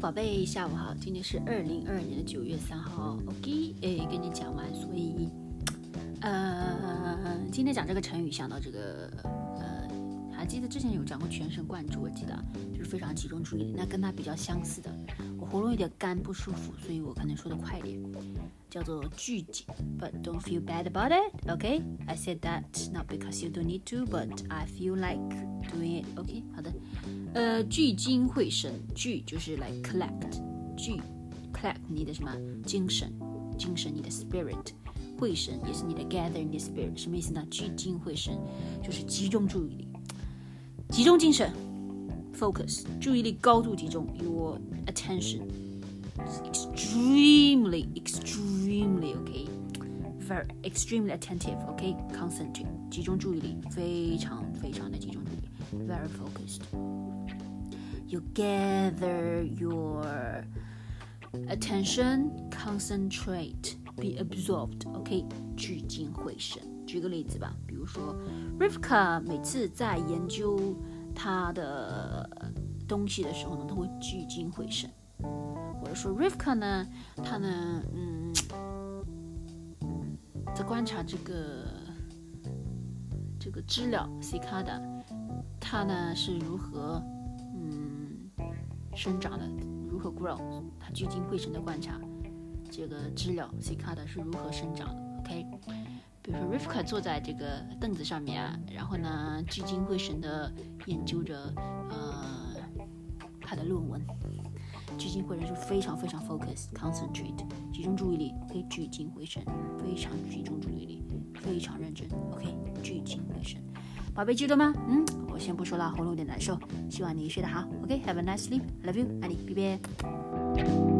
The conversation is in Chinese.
宝贝，下午好，今天是二零二二年的九月三号，OK，哎，跟你讲完，所以，呃，今天讲这个成语，想到这个，记得之前有讲过全神贯注，我记得就是非常集中注意力，那跟它比较相似的，我喉咙有点干不舒服，所以我可能说的快点，叫做聚精，But don't feel bad about it，OK？I said that not because you don't need to，but I feel like doing it，OK？好的。呃，聚精会神，聚就是来 collect，聚 collect 你的什么精神，精神你的 spirit，会神也是你的 gather 你的 spirit，什么意思呢？聚精会神就是集中注意力，集中精神，focus，注意力高度集中，your attention extremely extremely okay，very extremely attentive，okay，concentrate，集中注意力，非常非常的集中注意力，very focused。you gather your attention, concentrate, Be absorbed. OK，聚精会神。举个例子吧，比如说 Rivka 每次在研究他的东西的时候呢，都会聚精会神。或者说 Rivka 呢，他呢，嗯，在观察这个这个知了 cicada，它呢是如何嗯。生长的如何 grow，他聚精会神的观察这个知了 cicada 是如何生长的。OK，比如说 Rivka 坐在这个凳子上面，然后呢聚精会神的研究着呃他的论文，聚精会神是非常非常 focus，concentrate，集中注意力，可以聚精会神，非常集中注意力，非常认真。OK，聚精会神。宝贝，记得吗？嗯，我先不说了，喉咙有点难受。希望你睡得好。OK，have a nice sleep，love you，爱你，拜拜。